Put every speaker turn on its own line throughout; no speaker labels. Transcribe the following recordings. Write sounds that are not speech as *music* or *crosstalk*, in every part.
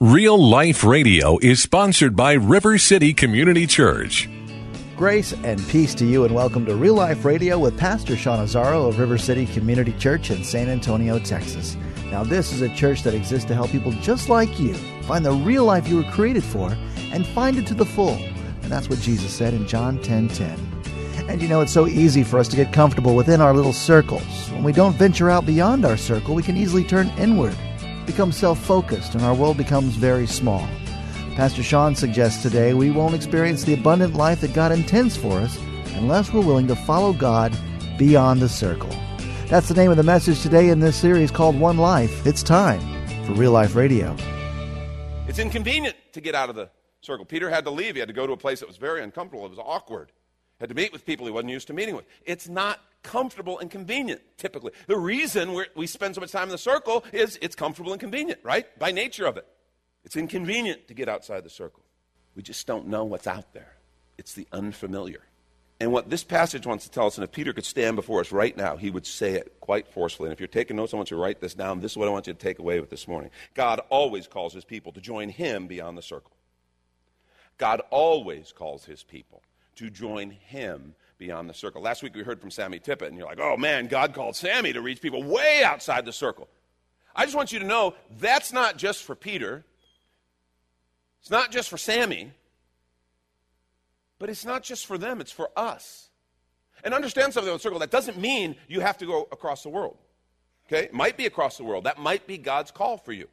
Real Life Radio is sponsored by River City Community Church.
Grace and peace to you, and welcome to Real Life Radio with Pastor Sean Azzaro of River City Community Church in San Antonio, Texas. Now, this is a church that exists to help people just like you find the real life you were created for and find it to the full. And that's what Jesus said in John 10 10. And you know, it's so easy for us to get comfortable within our little circles. When we don't venture out beyond our circle, we can easily turn inward become self focused and our world becomes very small. Pastor Sean suggests today we won't experience the abundant life that God intends for us unless we're willing to follow God beyond the circle. That's the name of the message today in this series called One Life. It's time for Real Life Radio.
It's inconvenient to get out of the circle. Peter had to leave. He had to go to a place that was very uncomfortable. It was awkward. Had to meet with people he wasn't used to meeting with. It's not comfortable and convenient, typically. The reason we spend so much time in the circle is it's comfortable and convenient, right? By nature of it. It's inconvenient to get outside the circle. We just don't know what's out there. It's the unfamiliar. And what this passage wants to tell us, and if Peter could stand before us right now, he would say it quite forcefully. And if you're taking notes, I want you to write this down. This is what I want you to take away with this morning. God always calls his people to join him beyond the circle. God always calls his people to join him beyond the circle. Last week we heard from Sammy Tippit, and you're like, oh man, God called Sammy to reach people way outside the circle. I just want you to know that's not just for Peter, it's not just for Sammy, but it's not just for them, it's for us. And understand something about the circle. That doesn't mean you have to go across the world. Okay? It might be across the world. That might be God's call for you.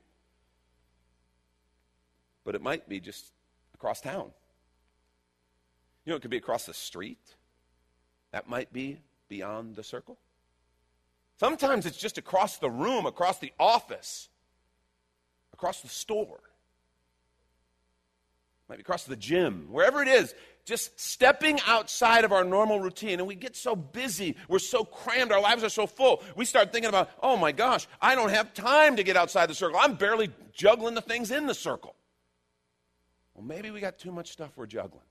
But it might be just across town. You know, it could be across the street. That might be beyond the circle. Sometimes it's just across the room, across the office, across the store. Might be across the gym, wherever it is, just stepping outside of our normal routine. And we get so busy, we're so crammed, our lives are so full. We start thinking about, oh my gosh, I don't have time to get outside the circle. I'm barely juggling the things in the circle. Well, maybe we got too much stuff we're juggling.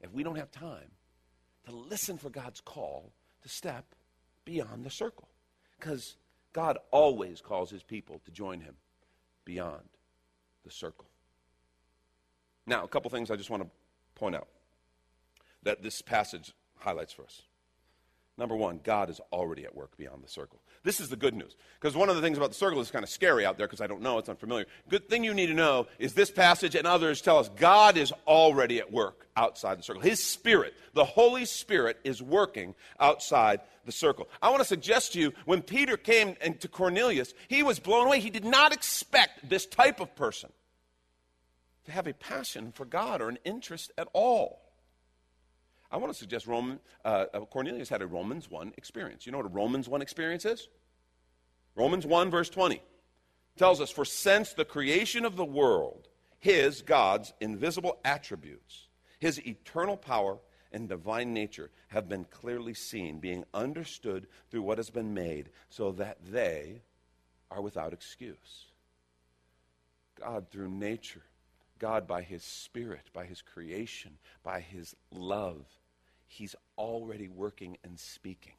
If we don't have time to listen for God's call to step beyond the circle. Because God always calls his people to join him beyond the circle. Now, a couple things I just want to point out that this passage highlights for us. Number one, God is already at work beyond the circle. This is the good news. Because one of the things about the circle is kind of scary out there because I don't know, it's unfamiliar. Good thing you need to know is this passage and others tell us God is already at work outside the circle. His Spirit, the Holy Spirit, is working outside the circle. I want to suggest to you when Peter came to Cornelius, he was blown away. He did not expect this type of person to have a passion for God or an interest at all. I want to suggest Roman, uh, uh, Cornelius had a Romans 1 experience. You know what a Romans 1 experience is? Romans 1, verse 20 tells us, For since the creation of the world, his, God's, invisible attributes, his eternal power and divine nature have been clearly seen, being understood through what has been made, so that they are without excuse. God, through nature, God, by His Spirit, by His creation, by His love, He's already working and speaking.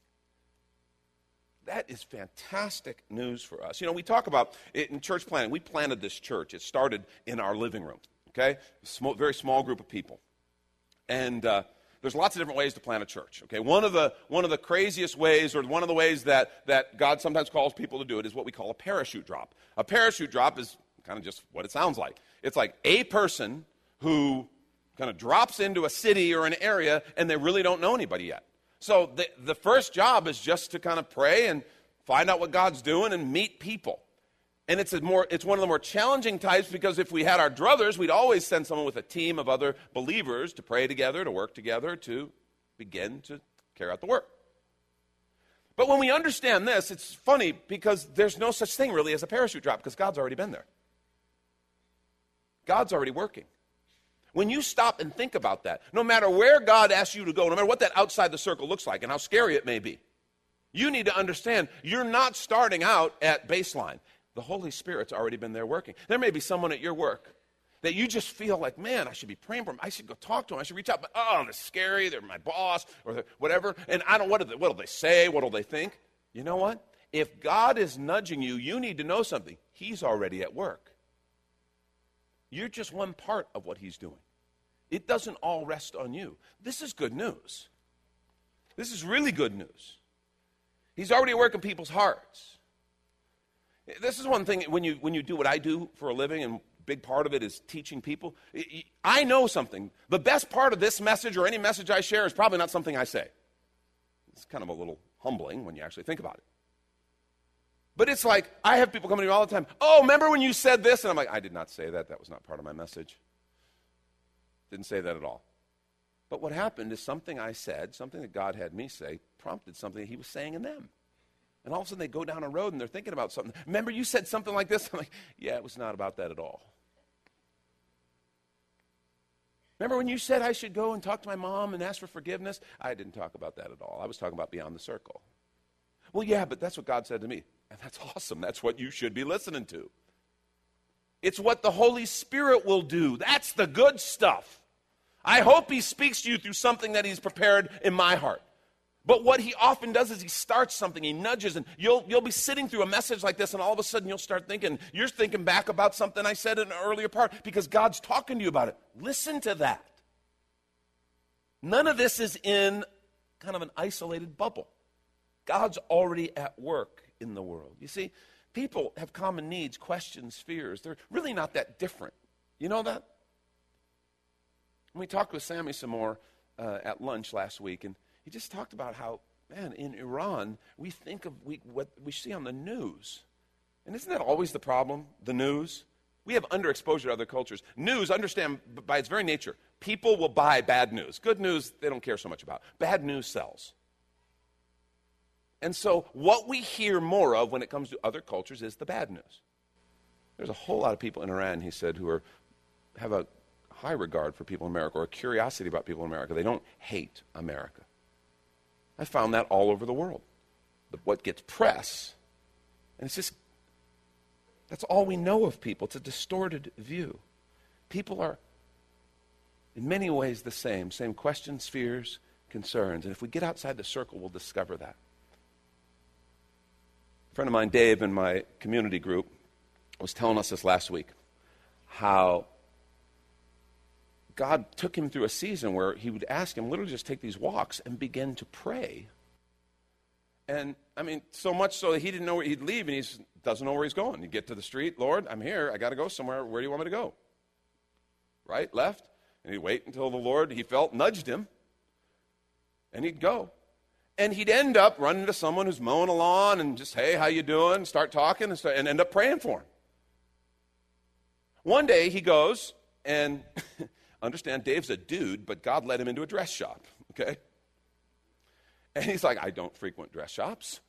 That is fantastic news for us. You know, we talk about it in church planting. We planted this church. It started in our living room, okay? Small, very small group of people. And uh, there's lots of different ways to plant a church, okay? One of the, one of the craziest ways, or one of the ways that, that God sometimes calls people to do it, is what we call a parachute drop. A parachute drop is kind of just what it sounds like. It's like a person who kind of drops into a city or an area and they really don't know anybody yet. So the, the first job is just to kind of pray and find out what God's doing and meet people. And it's, a more, it's one of the more challenging types because if we had our druthers, we'd always send someone with a team of other believers to pray together, to work together, to begin to carry out the work. But when we understand this, it's funny because there's no such thing really as a parachute drop because God's already been there. God's already working. When you stop and think about that, no matter where God asks you to go, no matter what that outside the circle looks like and how scary it may be, you need to understand you're not starting out at baseline. The Holy Spirit's already been there working. There may be someone at your work that you just feel like, man, I should be praying for them. I should go talk to them. I should reach out. But oh, they're scary. They're my boss or whatever. And I don't. What they, what'll they say? What'll they think? You know what? If God is nudging you, you need to know something. He's already at work. You're just one part of what He's doing. It doesn't all rest on you. This is good news. This is really good news. He's already working people's hearts. This is one thing when you, when you do what I do for a living, and big part of it is teaching people. I know something. The best part of this message or any message I share is probably not something I say. It's kind of a little humbling when you actually think about it. But it's like, I have people coming to me all the time. Oh, remember when you said this? And I'm like, I did not say that. That was not part of my message. Didn't say that at all. But what happened is something I said, something that God had me say, prompted something that He was saying in them. And all of a sudden they go down a road and they're thinking about something. Remember, you said something like this? *laughs* I'm like, yeah, it was not about that at all. Remember when you said I should go and talk to my mom and ask for forgiveness? I didn't talk about that at all. I was talking about beyond the circle. Well, yeah, but that's what God said to me. And that's *laughs* awesome. That's what you should be listening to. It's what the Holy Spirit will do. That's the good stuff. I hope he speaks to you through something that he's prepared in my heart. But what he often does is he starts something, he nudges, and you'll, you'll be sitting through a message like this, and all of a sudden you'll start thinking, you're thinking back about something I said in an earlier part because God's talking to you about it. Listen to that. None of this is in kind of an isolated bubble. God's already at work in the world. You see, people have common needs, questions, fears. They're really not that different. You know that? We talked with Sammy some more uh, at lunch last week, and he just talked about how, man, in Iran, we think of we, what we see on the news. And isn't that always the problem? The news? We have underexposure to other cultures. News, understand by its very nature, people will buy bad news. Good news, they don't care so much about. Bad news sells. And so, what we hear more of when it comes to other cultures is the bad news. There's a whole lot of people in Iran, he said, who are, have a high regard for people in America or a curiosity about people in America. They don't hate America. I found that all over the world. But what gets press, and it's just, that's all we know of people. It's a distorted view. People are, in many ways, the same same questions, fears, concerns. And if we get outside the circle, we'll discover that. A friend of mine, Dave, in my community group, was telling us this last week how God took him through a season where he would ask him literally just take these walks and begin to pray. And I mean, so much so that he didn't know where he'd leave and he doesn't know where he's going. You get to the street, Lord, I'm here. I got to go somewhere. Where do you want me to go? Right? Left? And he'd wait until the Lord, he felt, nudged him. And he'd go. And he'd end up running into someone who's mowing a lawn and just, hey, how you doing? Start talking and, start, and end up praying for him. One day he goes and *laughs* Understand, Dave's a dude, but God led him into a dress shop, okay? And he's like, I don't frequent dress shops.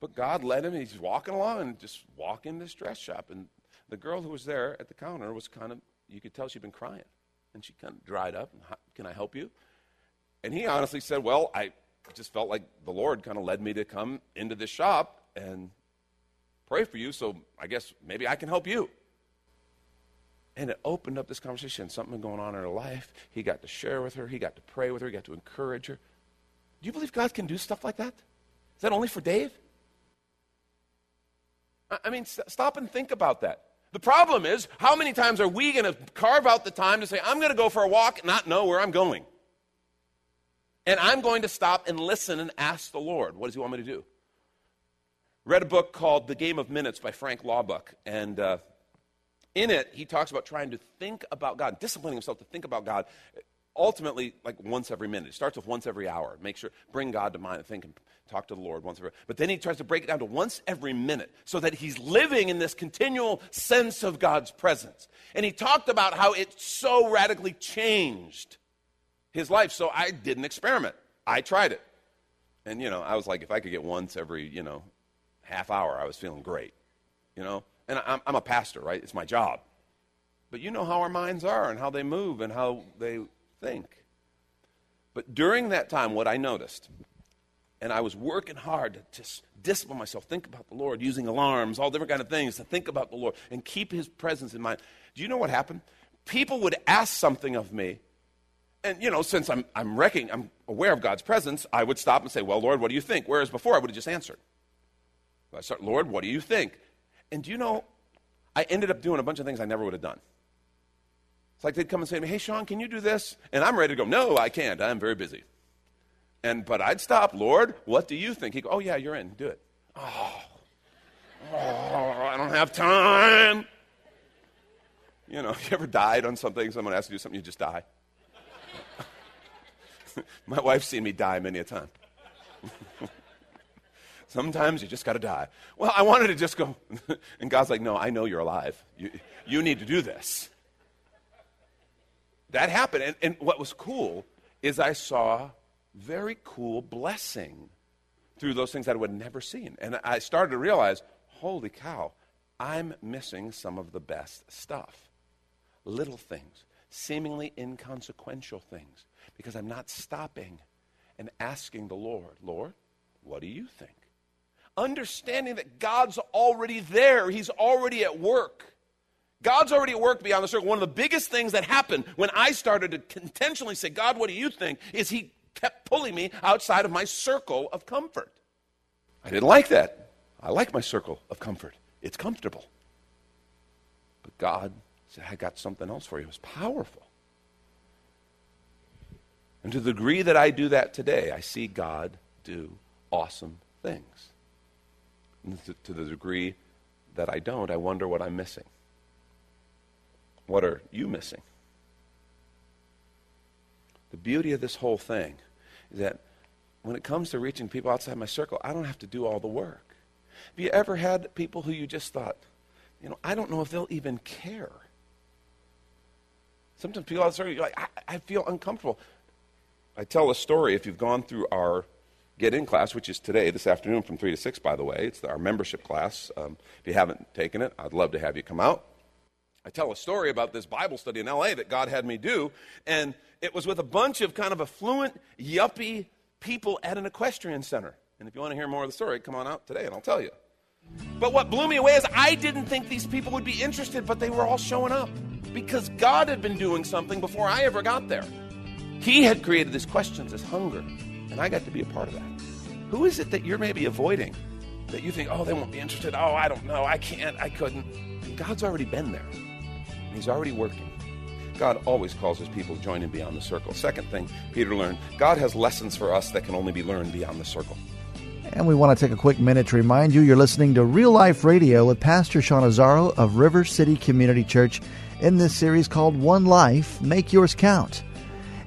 But God led him, he's walking along and just walk in this dress shop. And the girl who was there at the counter was kind of, you could tell she'd been crying. And she kind of dried up. Can I help you? And he honestly said, Well, I just felt like the Lord kind of led me to come into this shop and pray for you, so I guess maybe I can help you. And it opened up this conversation. Something going on in her life. He got to share with her. He got to pray with her. He got to encourage her. Do you believe God can do stuff like that? Is that only for Dave? I mean, st- stop and think about that. The problem is, how many times are we going to carve out the time to say, I'm going to go for a walk and not know where I'm going? And I'm going to stop and listen and ask the Lord, what does He want me to do? Read a book called The Game of Minutes by Frank Laubach. And uh, in it, he talks about trying to think about God, disciplining himself to think about God ultimately like once every minute. It starts with once every hour. Make sure, bring God to mind and think and talk to the Lord once every But then he tries to break it down to once every minute so that he's living in this continual sense of God's presence. And he talked about how it so radically changed his life. So I did an experiment. I tried it. And, you know, I was like, if I could get once every, you know, half hour, I was feeling great. You know? And I'm, I'm a pastor, right? It's my job. But you know how our minds are and how they move and how they think. But during that time, what I noticed, and I was working hard to just discipline myself, think about the Lord, using alarms, all different kind of things to think about the Lord and keep His presence in mind. Do you know what happened? People would ask something of me, and you know, since I'm I'm I'm aware of God's presence, I would stop and say, "Well, Lord, what do you think?" Whereas before, I would have just answered. I start, Lord, what do you think? And do you know, I ended up doing a bunch of things I never would have done. It's like they'd come and say to me, Hey, Sean, can you do this? And I'm ready to go, No, I can't. I'm very busy. And, but I'd stop, Lord, what do you think? He'd go, Oh, yeah, you're in. Do it. Oh, oh I don't have time. You know, *laughs* you ever died on something, someone asked you to do something, you just die? *laughs* My wife's seen me die many a time. *laughs* Sometimes you just got to die. Well, I wanted to just go. *laughs* and God's like, no, I know you're alive. You, you need to do this. That happened. And, and what was cool is I saw very cool blessing through those things that I would never seen. And I started to realize, holy cow, I'm missing some of the best stuff. Little things, seemingly inconsequential things, because I'm not stopping and asking the Lord, Lord, what do you think? understanding that God's already there, He's already at work. God's already at work beyond the circle. One of the biggest things that happened when I started to intentionally say, God, what do you think? is He kept pulling me outside of my circle of comfort. I didn't like that. I like my circle of comfort, it's comfortable. But God said, I got something else for you. It was powerful. And to the degree that I do that today, I see God do awesome things to the degree that I don't, I wonder what I'm missing. What are you missing? The beauty of this whole thing is that when it comes to reaching people outside my circle, I don't have to do all the work. Have you ever had people who you just thought, you know, I don't know if they'll even care? Sometimes people outside, you're like, I, I feel uncomfortable. I tell a story if you've gone through our Get In class, which is today, this afternoon from 3 to 6, by the way. It's our membership class. Um, if you haven't taken it, I'd love to have you come out. I tell a story about this Bible study in LA that God had me do, and it was with a bunch of kind of affluent, yuppie people at an equestrian center. And if you want to hear more of the story, come on out today and I'll tell you. But what blew me away is I didn't think these people would be interested, but they were all showing up because God had been doing something before I ever got there. He had created these questions, as hunger. And I got to be a part of that. Who is it that you're maybe avoiding? That you think, oh, they won't be interested. Oh, I don't know. I can't. I couldn't. God's already been there. And He's already working. God always calls his people to join him beyond the circle. Second thing Peter learned God has lessons for us that can only be learned beyond the circle.
And we want to take a quick minute to remind you you're listening to Real Life Radio with Pastor Sean Azaro of River City Community Church in this series called One Life Make Yours Count.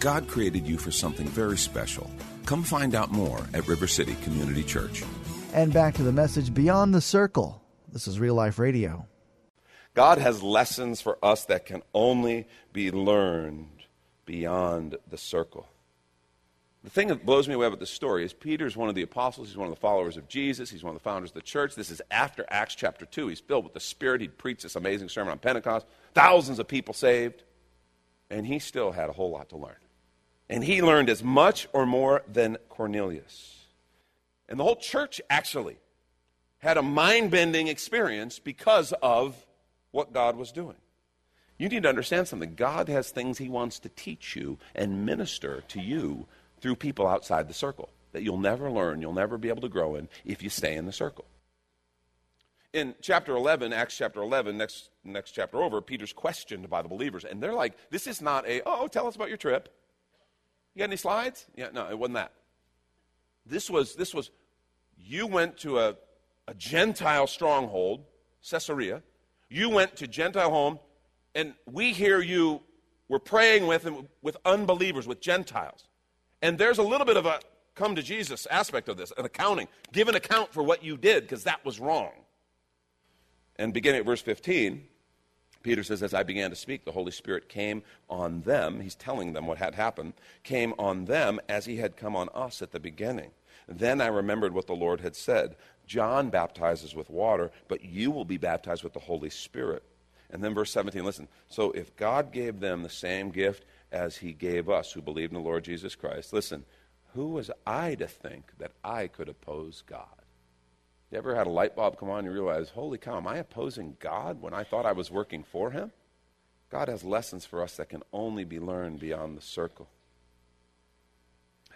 God created you for something very special. Come find out more at River City Community Church.
And back to the message Beyond the Circle. This is Real Life Radio.
God has lessons for us that can only be learned beyond the circle. The thing that blows me away about this story is Peter's one of the apostles. He's one of the followers of Jesus. He's one of the founders of the church. This is after Acts chapter 2. He's filled with the Spirit. He'd preached this amazing sermon on Pentecost. Thousands of people saved. And he still had a whole lot to learn. And he learned as much or more than Cornelius. And the whole church actually had a mind bending experience because of what God was doing. You need to understand something. God has things He wants to teach you and minister to you through people outside the circle that you'll never learn, you'll never be able to grow in if you stay in the circle. In chapter 11, Acts chapter 11, next, next chapter over, Peter's questioned by the believers. And they're like, this is not a, oh, tell us about your trip. You got any slides? Yeah, no, it wasn't that. This was, this was you went to a, a Gentile stronghold, Caesarea. You went to Gentile home, and we hear you were praying with, with unbelievers, with Gentiles. And there's a little bit of a come to Jesus aspect of this, an accounting. Give an account for what you did, because that was wrong. And beginning at verse 15, Peter says, As I began to speak, the Holy Spirit came on them. He's telling them what had happened, came on them as he had come on us at the beginning. Then I remembered what the Lord had said John baptizes with water, but you will be baptized with the Holy Spirit. And then verse 17, listen. So if God gave them the same gift as he gave us who believed in the Lord Jesus Christ, listen, who was I to think that I could oppose God? You ever had a light bulb come on and you realize, holy cow, am I opposing God when I thought I was working for him? God has lessons for us that can only be learned beyond the circle.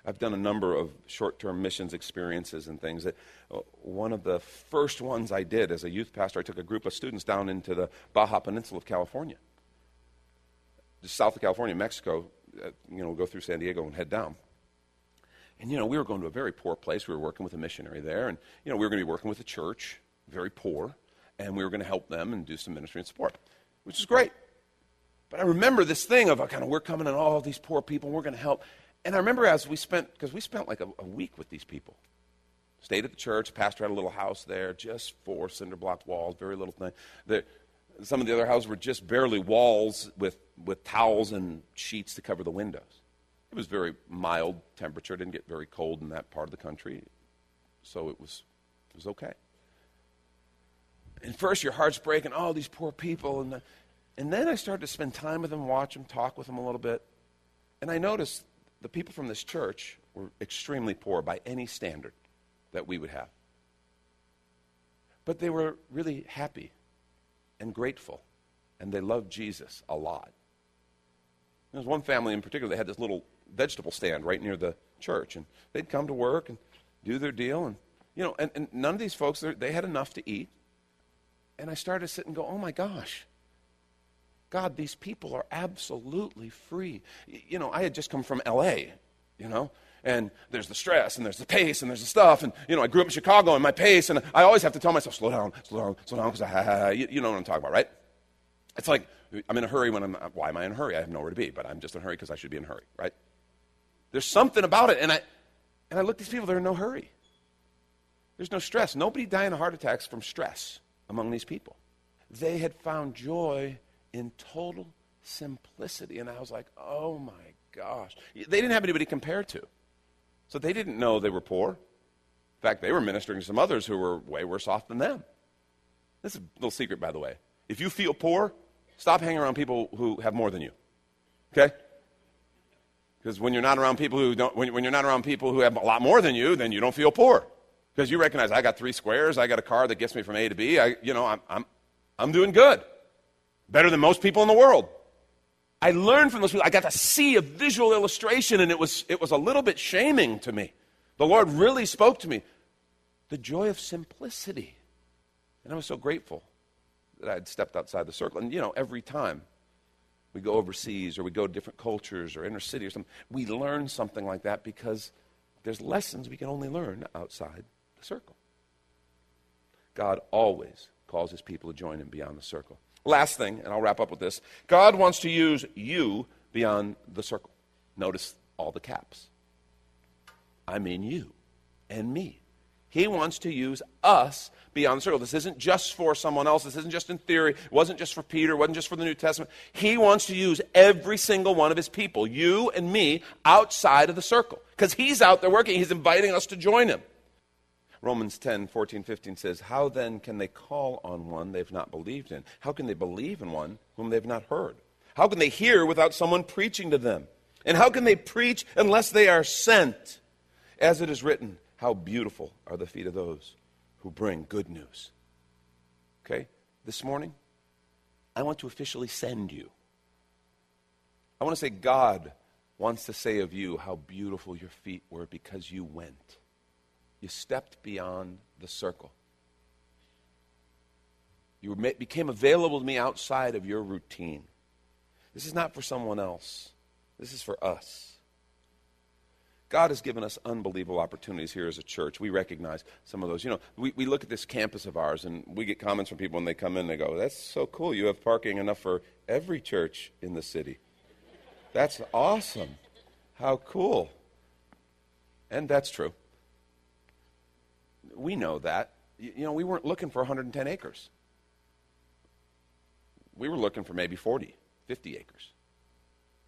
I've done a number of short term missions experiences and things. That, uh, one of the first ones I did as a youth pastor, I took a group of students down into the Baja Peninsula of California, just south of California, Mexico. Uh, you know, go through San Diego and head down. And, you know, we were going to a very poor place. We were working with a missionary there. And, you know, we were going to be working with a church, very poor. And we were going to help them and do some ministry and support, which is great. But I remember this thing of kind of we're coming and all these poor people, and we're going to help. And I remember as we spent, because we spent like a, a, week with these people. Stayed at the church. Pastor had a little house there, just four cinder block walls, very little thing. The, some of the other houses were just barely walls with, with towels and sheets to cover the windows. It was very mild temperature. It didn't get very cold in that part of the country. So it was, it was okay. And first, your heart's breaking. Oh, these poor people. And, the, and then I started to spend time with them, watch them, talk with them a little bit. And I noticed the people from this church were extremely poor by any standard that we would have. But they were really happy and grateful, and they loved Jesus a lot. There was one family in particular that had this little vegetable stand right near the church, and they'd come to work and do their deal, and you know, and, and none of these folks they had enough to eat. And I started to sit and go, "Oh my gosh, God, these people are absolutely free. You know, I had just come from LA, you know, and there's the stress and there's the pace and there's the stuff. And, you know, I grew up in Chicago and my pace, and I always have to tell myself, slow down, slow down, slow down, because I, you, you know what I'm talking about, right? It's like I'm in a hurry when I'm, why am I in a hurry? I have nowhere to be, but I'm just in a hurry because I should be in a hurry, right? There's something about it. And I, and I look at these people, they're in no hurry. There's no stress. Nobody dying of heart attacks from stress among these people. They had found joy in total simplicity. And I was like, oh my gosh. They didn't have anybody to compare to. So they didn't know they were poor. In fact, they were ministering to some others who were way worse off than them. This is a little secret, by the way. If you feel poor, stop hanging around people who have more than you. Okay? Because when you're not around people who don't, when, when you're not around people who have a lot more than you, then you don't feel poor. Because you recognize I got three squares, I got a car that gets me from A to B. I, you know, I'm, I'm, I'm doing good better than most people in the world. I learned from those people. I got to see a visual illustration, and it was, it was a little bit shaming to me. The Lord really spoke to me. The joy of simplicity. And I was so grateful that I had stepped outside the circle. And, you know, every time we go overseas or we go to different cultures or inner city or something, we learn something like that because there's lessons we can only learn outside the circle. God always calls his people to join him beyond the circle. Last thing, and I'll wrap up with this God wants to use you beyond the circle. Notice all the caps. I mean you and me. He wants to use us beyond the circle. This isn't just for someone else. This isn't just in theory. It wasn't just for Peter. It wasn't just for the New Testament. He wants to use every single one of his people, you and me, outside of the circle. Because he's out there working. He's inviting us to join him. Romans 10, 14, 15 says, How then can they call on one they've not believed in? How can they believe in one whom they've not heard? How can they hear without someone preaching to them? And how can they preach unless they are sent? As it is written, How beautiful are the feet of those who bring good news. Okay? This morning, I want to officially send you. I want to say, God wants to say of you how beautiful your feet were because you went. You stepped beyond the circle. You became available to me outside of your routine. This is not for someone else, this is for us. God has given us unbelievable opportunities here as a church. We recognize some of those. You know, we, we look at this campus of ours and we get comments from people when they come in. They go, That's so cool. You have parking enough for every church in the city. That's awesome. How cool. And that's true. We know that. You know, we weren't looking for 110 acres. We were looking for maybe 40, 50 acres.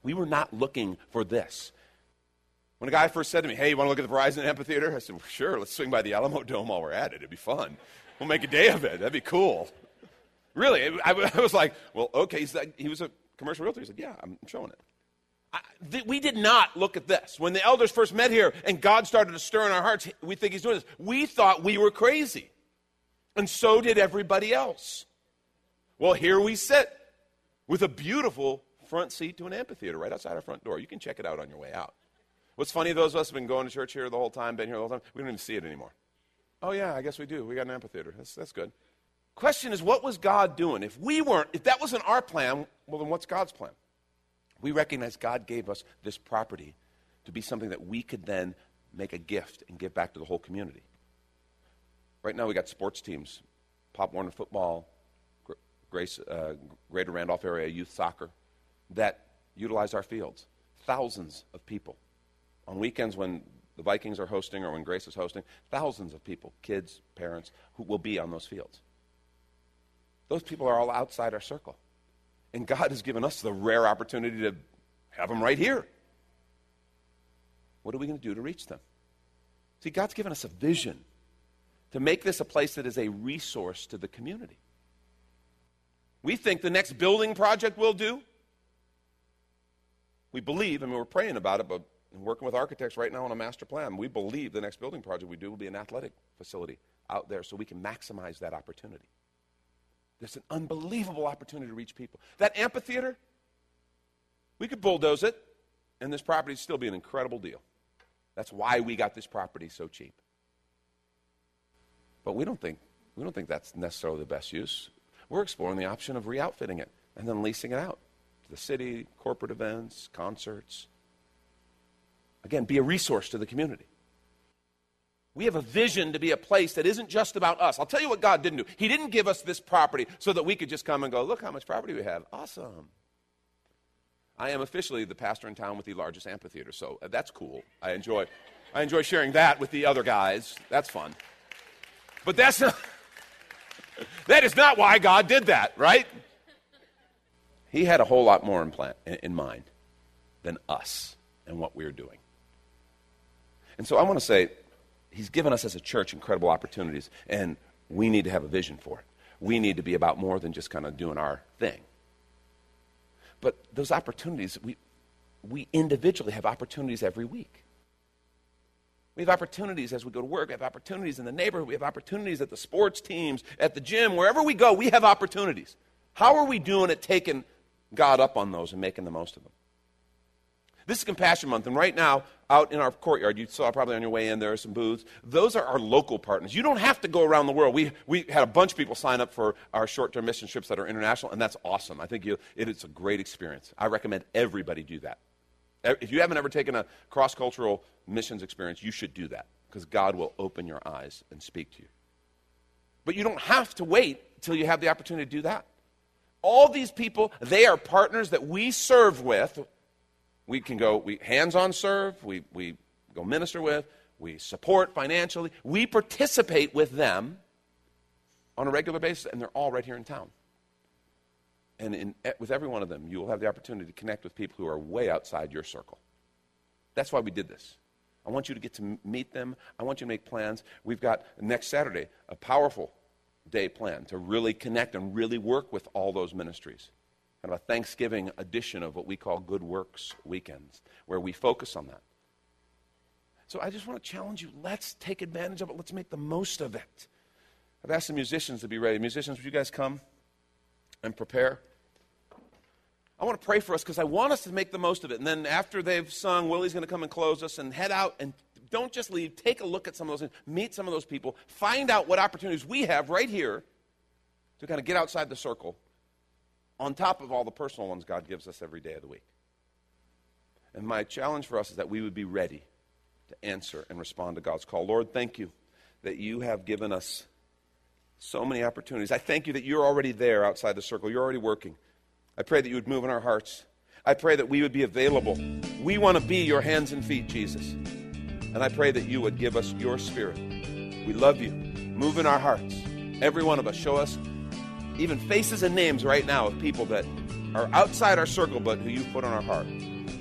We were not looking for this. When a guy first said to me, Hey, you want to look at the Verizon Amphitheater? I said, well, Sure, let's swing by the Alamodome while we're at it. It'd be fun. We'll make a day of it. That'd be cool. Really, I, I was like, Well, okay. Like, he was a commercial realtor. He said, Yeah, I'm showing it. I, th- we did not look at this. When the elders first met here and God started to stir in our hearts, we think He's doing this. We thought we were crazy. And so did everybody else. Well, here we sit with a beautiful front seat to an amphitheater right outside our front door. You can check it out on your way out. What's funny, those of us have been going to church here the whole time, been here the whole time, we don't even see it anymore. Oh, yeah, I guess we do. We got an amphitheater. That's, that's good. Question is, what was God doing? If we weren't, if that wasn't our plan, well, then what's God's plan? We recognize God gave us this property to be something that we could then make a gift and give back to the whole community. Right now, we got sports teams Pop Warner football, Grace, uh, Greater Randolph area youth soccer that utilize our fields. Thousands of people. On weekends when the Vikings are hosting or when Grace is hosting, thousands of people, kids, parents, who will be on those fields. Those people are all outside our circle. And God has given us the rare opportunity to have them right here. What are we going to do to reach them? See, God's given us a vision to make this a place that is a resource to the community. We think the next building project we'll do, we believe, I mean, we're praying about it, but working with architects right now on a master plan. We believe the next building project we do will be an athletic facility out there so we can maximize that opportunity. There's an unbelievable opportunity to reach people. That amphitheater, we could bulldoze it, and this property would still be an incredible deal. That's why we got this property so cheap. But we don't think we don't think that's necessarily the best use. We're exploring the option of re-outfitting it and then leasing it out to the city, corporate events, concerts. Again, be a resource to the community. We have a vision to be a place that isn't just about us. I'll tell you what God didn't do. He didn't give us this property so that we could just come and go, look how much property we have. Awesome. I am officially the pastor in town with the largest amphitheater, so that's cool. I enjoy, I enjoy sharing that with the other guys. That's fun. But that's not, that is not why God did that, right? He had a whole lot more in, plan, in mind than us and what we're doing. And so I want to say, He's given us as a church incredible opportunities, and we need to have a vision for it. We need to be about more than just kind of doing our thing. But those opportunities, we, we individually have opportunities every week. We have opportunities as we go to work. We have opportunities in the neighborhood. We have opportunities at the sports teams, at the gym, wherever we go, we have opportunities. How are we doing at taking God up on those and making the most of them? This is Compassion Month, and right now, out in our courtyard, you saw probably on your way in, there are some booths. Those are our local partners. You don't have to go around the world. We, we had a bunch of people sign up for our short term mission trips that are international, and that's awesome. I think you, it is a great experience. I recommend everybody do that. If you haven't ever taken a cross cultural missions experience, you should do that because God will open your eyes and speak to you. But you don't have to wait until you have the opportunity to do that. All these people, they are partners that we serve with we can go we hands-on serve, we, we go minister with, we support financially, we participate with them on a regular basis, and they're all right here in town. And in, with every one of them, you will have the opportunity to connect with people who are way outside your circle. That's why we did this. I want you to get to meet them. I want you to make plans. We've got next Saturday a powerful day plan to really connect and really work with all those ministries kind of a Thanksgiving edition of what we call Good Works Weekends, where we focus on that. So I just want to challenge you let's take advantage of it, let's make the most of it. I've asked the musicians to be ready. Musicians, would you guys come and prepare? I want to pray for us because I want us to make the most of it. And then after they've sung, Willie's going to come and close us and head out and don't just leave. Take a look at some of those things, meet some of those people, find out what opportunities we have right here to kind of get outside the circle on top of all the personal ones God gives us every day of the week. And my challenge for us is that we would be ready to answer and respond to God's call. Lord, thank you that you have given us so many opportunities. I thank you that you're already there outside the circle, you're already working. I pray that you would move in our hearts. I pray that we would be available. We want to be your hands and feet, Jesus. And I pray that you would give us your spirit. We love you. Move in our hearts. Every one of us, show us even faces and names right now of people that are outside our circle but who you've put on our heart.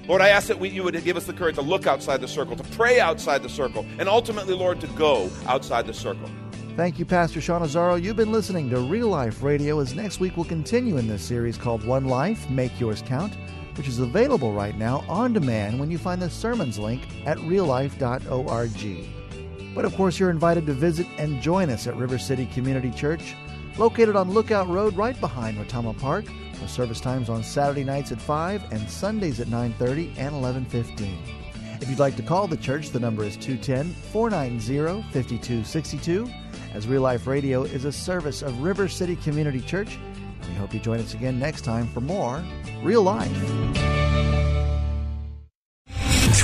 Lord, I ask that we, you would give us the courage to look outside the circle, to pray outside the circle, and ultimately, Lord, to go outside the circle.
Thank you, Pastor Sean Azzaro. You've been listening to Real Life Radio as next week we'll continue in this series called One Life, Make Yours Count, which is available right now on demand when you find the sermons link at reallife.org. But of course, you're invited to visit and join us at River City Community Church, located on Lookout Road right behind Retama Park, with service times on Saturday nights at 5 and Sundays at 9:30 and 11:15. If you'd like to call the church, the number is 210-490-5262 as Real Life Radio is a service of River City Community Church. We hope you join us again next time for more Real Life.